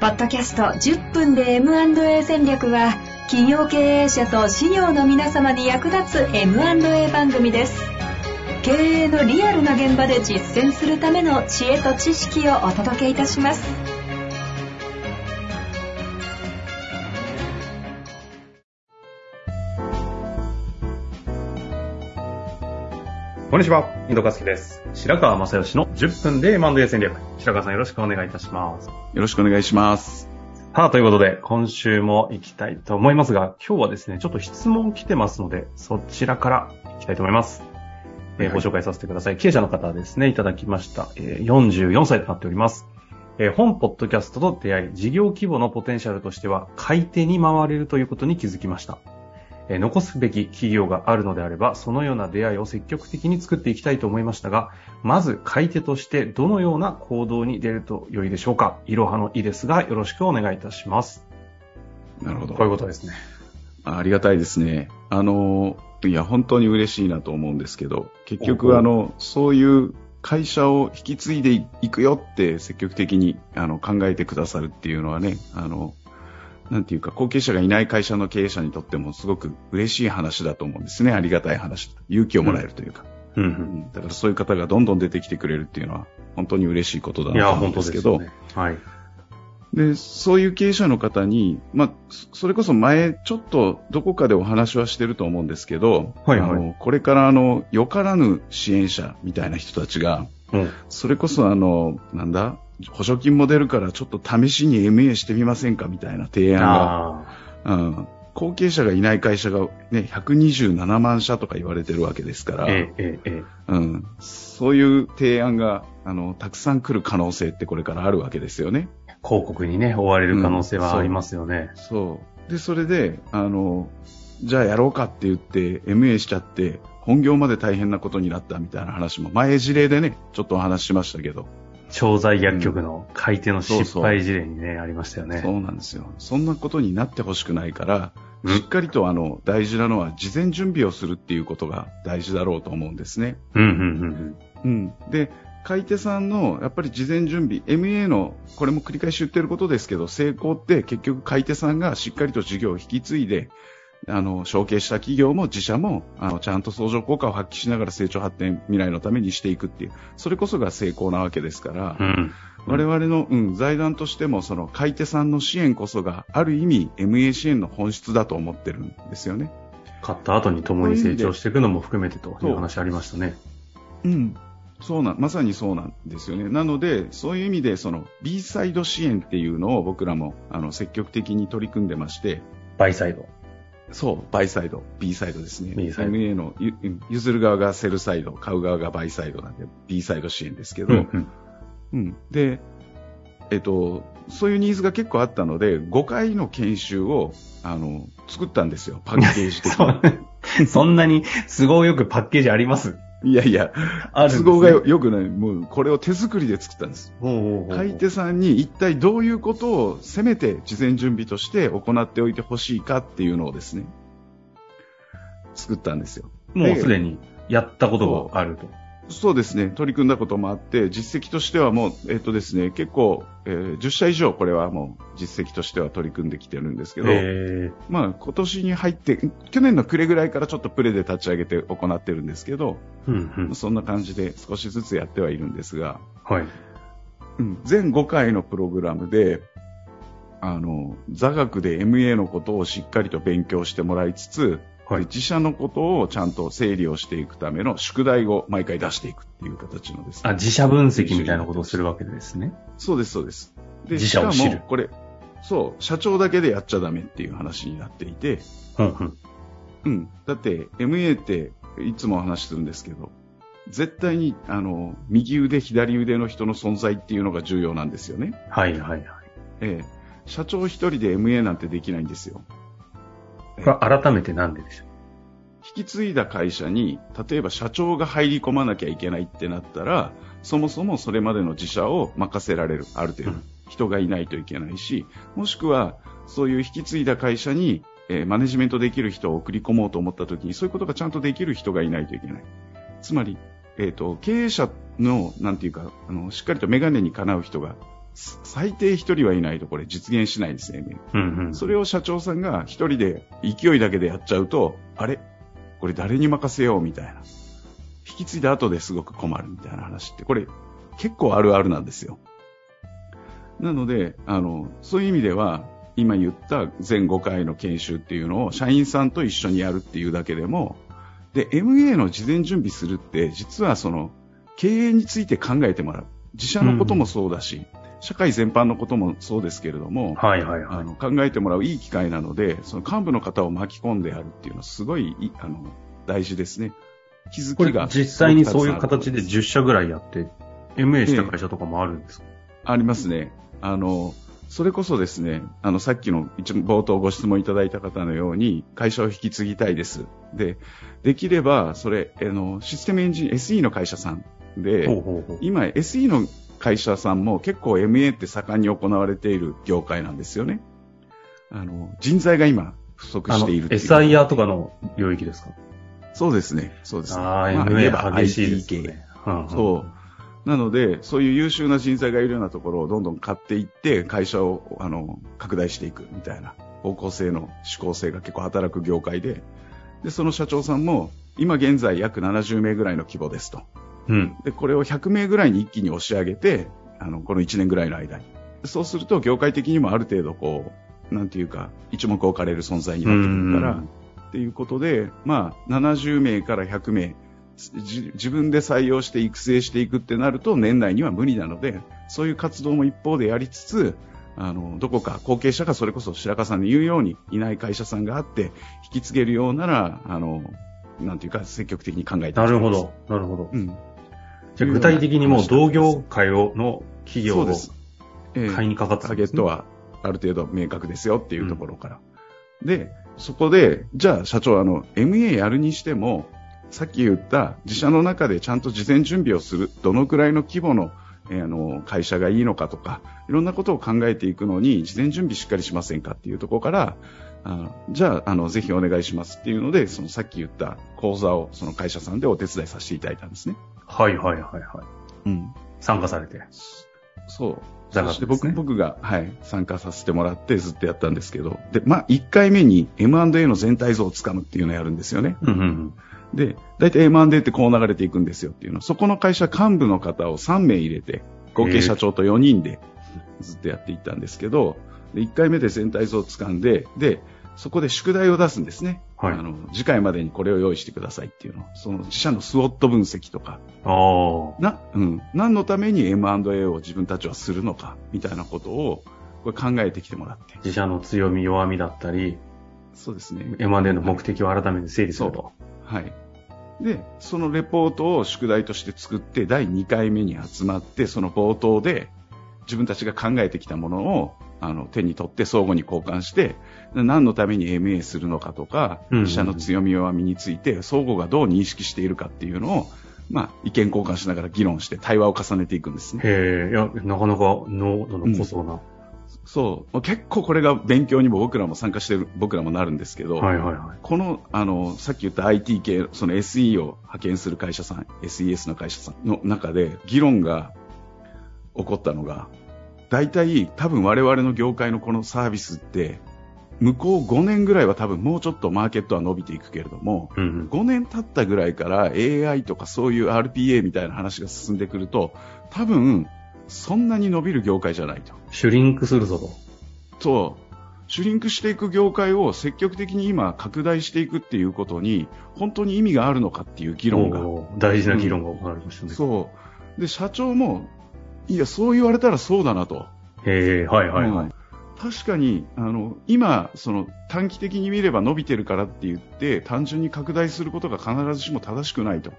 ポッドキャスト10分で M&A 戦略は企業経営者と事業の皆様に役立つ M&A 番組です。経営のリアルな現場で実践するための知恵と知識をお届けいたします。こんにちは、井戸和樹です。白川正義の10分で M&A 戦略。白川さんよろしくお願いいたします。よろしくお願いします。さあ、ということで、今週も行きたいと思いますが、今日はですね、ちょっと質問来てますので、そちらから行きたいと思います。えーはいご紹介させてください。経営者の方ですね、いただきました。えー44歳となっております。えー本ポッドキャストと出会い、事業規模のポテンシャルとしては、買い手に回れるということに気づきました。えー残すべき企業があるのであれば、そのような出会いを積極的に作っていきたいと思いましたが、まず買い手としてどのような行動に出ると良いでしょうか？いろはのいですが、よろしくお願いいたします。なるほど。こういうことですね。あありがたいですね。あの、いや、本当に嬉しいなと思うんですけど、結局、あの、そういう会社を引き継いでいくよって積極的にあの考えてくださるっていうのはね、あの、なんていうか、後継者がいない会社の経営者にとってもすごく嬉しい話だと思うんですね。ありがたい話。勇気をもらえるというか。うんう。うんんだからそういう方がどんどん出てきてくれるっていうのは、本当に嬉しいことだいや、なと思うん本当ですけど、ですよね。はい。で、そういう経営者の方に、まあ、そそれこそ前、ちょっとどこかでお話はしてると思うんですけど、はいはいあのこれからあの、よからぬ支援者みたいな人たちが、うん。それこそあの、なんだ、補助金も出るからちょっと試しに MA してみませんかみたいな提案が、あうん、後継者がいない会社がね、127万社とか言われてるわけですから、あ。ええ、うん、そういう提案が、あの、たくさん来る可能性ってこれからあるわけですよね。え。広告にね、追われる可能性はありますよね。そう。で、それで、あの、じゃあやろうかって言って MA しちゃって、本業まで大変なことになったみたいな話も、前事例でね、ちょっとお話ししましたけど、調剤薬局の買い手の失敗事例にね、ありましたよね。そうなんですよ。そんなことになってほしくないから、うんしっかりとあの、大事なのは事前準備をするっていうことが大事だろうと思うんですね。うん、うん、うんうん。で、買い手さんの、やっぱり事前準備、MA の、これも繰り返し言ってることですけど、成功って結局買い手さんがしっかりと事業を引き継いで、あの、承継した企業も自社も、あの、ちゃんと相乗効果を発揮しながら成長発展未来のためにしていくっていう、それこそが成功なわけですから、うん。うん。我々の、うん、財団としても、その買い手さんの支援こそが、ある意味、MA 支援の本質だと思ってるんですよね。買った後に共に成長していくのも含めてという話ありましたね。うん。そうなん、まさにそうなんですよね。なので、そういう意味で、その B サイド支援っていうのを僕らも、あの、積極的に取り組んでまして、バイサイド。そう、バイサイド、B サイドですね。B サイド MA のゆ譲る側がセルサイド、買う側がバイサイドなんで、B サイド支援ですけど、うん。で、えっと、そういうニーズが結構あったので、5回の研修を、あの、作ったんですよ、パッケージ的に。そんなに都合よくパッケージあります？いやいや、あるね都合がよよくない。もう、これを手作りで作ったんです。ほうほうほう買い手さんに一体どういうことをせめて事前準備として行っておいてほしいかっていうのをですね、作ったんですよ。もうすでにやったことがあると。そうですね、取り組んだこともあって、実績としてはもう、えっ、とですね、結構、えー10社以上これはもう実績としては取り組んできてるんですけど、えまあ今年に入って、去年の暮れぐらいからちょっとプレで立ち上げて行ってるんですけど、ー、うんうん。そんな感じで少しずつやってはいるんですが、はい。うん全5回のプログラムで、あの、座学で MA のことをしっかりと勉強してもらいつつ、はいで自社のことをちゃんと整理をしていくための宿題を毎回出していくっていう形のですね。あ、自社分析みたいなことをするわけですね。そうです、そうです。で、自社を知るしかもこれ、そう、社長だけでやっちゃダメっていう話になっていて、うんうん。うん。だって、MA っていつもお話しするんですけど、絶対に、あの、右腕、左腕の人の存在っていうのが重要なんですよね。はいはいはい。ええ。社長一人で MA なんてできないんですよ。これ改めてなんででしょ引き継いだ会社に、例えば社長が入り込まなきゃいけないってなったら、そもそもそれまでの自社を任せられる、ある程度うん。人がいないといけないし、もしくは、そういう引き継いだ会社に、えーマネジメントできる人を送り込もうと思った時に、そういうことがちゃんとできる人がいないといけない。つまり、えっ、と、経営者の、なんていうか、あの、しっかりとメガネにかなう人が最低一人はいないとこれ実現しないんですね、うんうん。それを社長さんが一人で勢いだけでやっちゃうと、あれ？これ誰に任せようみたいな。引き継いだ後ですごく困るみたいな話って、これ結構あるあるなんですよ。なので、あの、そういう意味では、今言った全5回の研修っていうのを社員さんと一緒にやるっていうだけでも、で、MA の事前準備するって、実はその、経営について考えてもらう。自社のこともそうだし、社会全般のこともそうですけれども、はいはいはい。あの考えてもらういい機会なので、その幹部の方を巻き込んでやるっていうのはすごいいあの大事ですね。気づきが。実際にそういう形でたくさん10社ぐらいやって、MA した会社とかもあるんですか、ありますね。あの、それこそですね、あの、さっきの一番冒頭ご質問いただいた方のように、会社を引き継ぎたいです。で、できれば、それ、あの、システムエンジン、SE の会社さんで、ほうほうほう。今 SE の会社さんも結構 MA って盛んに行われている業界なんですよね。あの、人材が今不足しているっていう SIR とかの領域ですか？そうですね。そうですね。ああ、MA 激しいですね。うんうんそう。なので、そういう優秀な人材がいるようなところをどんどん買っていって、会社を、あの、拡大していくみたいな方向性の思考性が結構働く業界で、で、その社長さんも、今現在約70名ぐらいの規模ですと。うん。で、これを100名ぐらいに一気に押し上げて、あの、この1年ぐらいの間に。そうすると、業界的にもある程度こう、なんていうか、一目置かれる存在になってくるからうん、っていうことで、まあ、70名から100名、じ自分で採用して育成していくってなると、年内には無理なので、そういう活動も一方でやりつつ、あの、どこか後継者がそれこそ白川さんの言うようにいない会社さんがあって、引き継げるようなら、あの、なんていうか積極的に考えてないるほど。。なるほど。うん。じゃあ具体的にもう同業界をの企業を買いにかかったターんですね。ゲットはある程度明確ですよっていうところから。で、そこで、じゃあ社長、あの、MA やるにしても、さっき言った自社の中でちゃんと事前準備をする、どのくらいの規模の、えーあの会社がいいのかとか、いろんなことを考えていくのに、事前準備しっかりしませんかっていうところから、あじゃあ、あの、ぜひお願いしますっていうので、そのさっき言った講座をその会社さんでお手伝いさせていただいたんですね。はいはいはいはい。うん。参加されて。そう。そして僕,、ね僕が、はい、参加させてもらってずっとやったんですけど、で、まあ、1回目に M&A の全体像をつかむっていうのをやるんですよね。うんうんうん。で、大体 M&A ってこう流れていくんですよっていうの。そこの会社幹部の方を3名入れて、合計社長と4人でずっとやっていったんですけど、で1回目で全体像をつかんで、で、そこで宿題を出すんですね。はいあの、次回までにこれを用意してくださいっていうの。その自社のスウォット分析とか。な、うん。何のために M&A を自分たちはするのか、みたいなことを、これ考えてきてもらって。自社の強み弱みだったり、そうですね。M&A の目的を改めて整理すると。はい。で、そのレポートを宿題として作って、第2回目に集まって、その冒頭で、自分たちが考えてきたものを、あの、手に取って相互に交換して、何のために MA するのかとか、うんうん自社の強み弱みについて、相互がどう認識しているかっていうのを、まあ、意見交換しながら議論して対話を重ねていくんですね。へえ、いや、なかなか濃度の濃そうな。そう。結構これが勉強にも僕らも参加してる、僕らもなるんですけど、はいはいはい。この、あの、さっき言った IT 系、その SE を派遣する会社さん、SES の会社さんの中で議論が起こったのが、大体多分我々の業界のこのサービスって、向こう5年ぐらいは多分もうちょっとマーケットは伸びていくけれども、うんうん。5年経ったぐらいから AI とかそういう RPA みたいな話が進んでくると、多分そんなに伸びる業界じゃないと。シュリンクするぞと。そう。シュリンクしていく業界を積極的に今拡大していくっていうことに、本当に意味があるのかっていう議論が。大事な議論が行われましたね。そう。で、社長も、いや、そう言われたらそうだなと。へえ、はいはいはい。うん確かに、あの、今、その短期的に見れば伸びてるからって言って、単純に拡大することが必ずしも正しくないと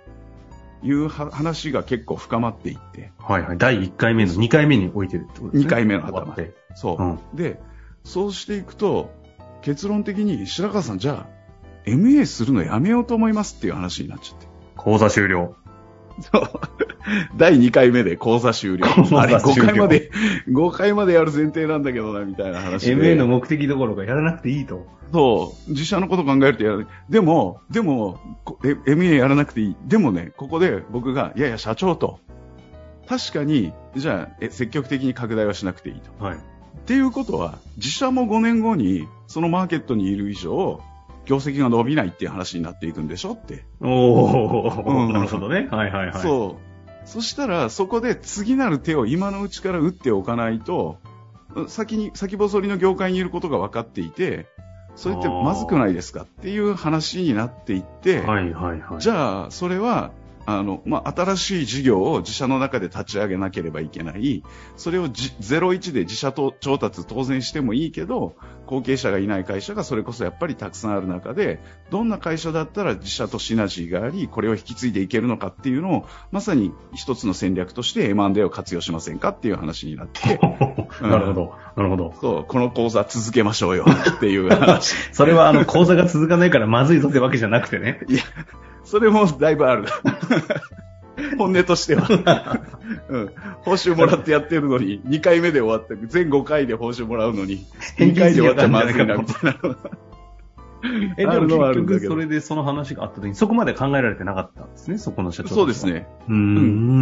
いうは話が結構深まっていって、はいはい。第1回目の2回目に置いてるってことですね。二回目の頭。そう。うんで、そうしていくと、結論的に白川さん、じゃあ、MA するのやめようと思いますっていう話になっちゃって。講座終了。そう。第2回目で講座終了。講座あれ、終了5回まで、5回までやる前提なんだけどな、みたいな話で。MA の目的どころかやらなくていいと。そう。自社のこと考えるとやらない。でも、でも、MA やらなくていい。でもね、ここで僕が、いやいや、社長と、確かに、じゃあ、え積極的に拡大はしなくていいと。はい。っていうことは、自社も5年後に、そのマーケットにいる以上、業績が伸びないっていう話になっていくんでしょって。おー、うんなるほどね。はいはいはい。そう。そしたら、そこで次なる手を今のうちから打っておかないと、先に、先細りの業界にいることが分かっていて、それってまずくないですかっていう話になっていって、はいはいはい。じゃあ、それは、あの、まあ、新しい事業を自社の中で立ち上げなければいけない。それをじ01で自社と調達当然してもいいけど、後継者がいない会社がそれこそやっぱりたくさんある中で、どんな会社だったら自社とシナジーがあり、これを引き継いでいけるのかっていうのを、まさに一つの戦略として M&A を活用しませんかっていう話になって、なるほど。なるほど。そう、この講座続けましょうよっていう話。それはあの、講座が続かないからまずいぞってわけじゃなくてね。いや、それもだいぶある。本音としては。うん。報酬もらってやってるのに、2回目で終わって、全5回で報酬もらうのに、2回で終わっちゃまずいな、みたいな。え、でも結局それでその話があった時にそこまで考えられてなかったんですね、そこの社長。そうです。ね。うー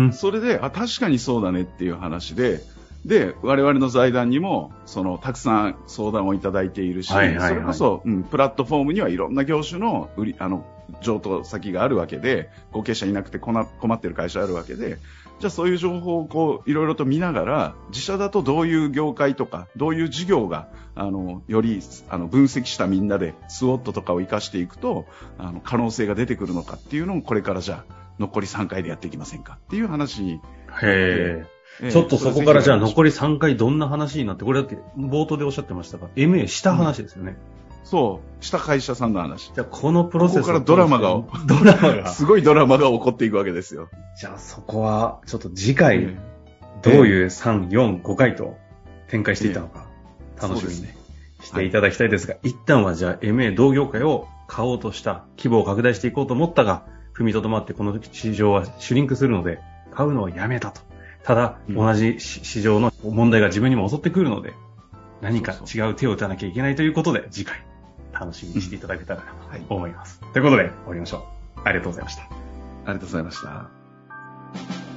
ん。それで、あ、確かにそうだねっていう話で、で、我々の財団にも、その、たくさん相談をいただいているし、はいはいはいそれこそ、うん、プラットフォームにはいろんな業種の売り、あの、譲渡先があるわけで、後継者いなくて困困ってる会社あるわけで、じゃあそういう情報をこう、いろいろと見ながら、自社だとどういう業界とか、どういう事業が、あの、より、あの、分析したみんなで、スウォットとかを活かしていくと、あの、可能性が出てくるのかっていうのを、これからじゃあ、残り3回でやっていきませんかっていう話に。へえ。ええちょっとそこからじゃあ残り3回どんな話になって、これだって冒頭でおっしゃってましたが、MA した話ですよね。そう、した会社さんの話。じゃあこのプロセスをここからドラマがドラマが。すごいドラマが起こっていくわけですよ。じゃあそこは、ちょっと次回、えどういう3、4、5回と展開していったのか、楽しみにしていただきたいですが、一旦はじゃあ MA 同業界を買おうとした、規模を拡大していこうと思ったが、踏みとどまってこの市場はシュリンクするので、買うのをやめたと。ただ、うん同じ市市場の問題が自分にも襲ってくるので、何か違う手を打たなきゃいけないということで、次回、楽しみにしていただけたらなはいと思います。ということで、終わりましょう。ありがとうございました。ありがとうございました。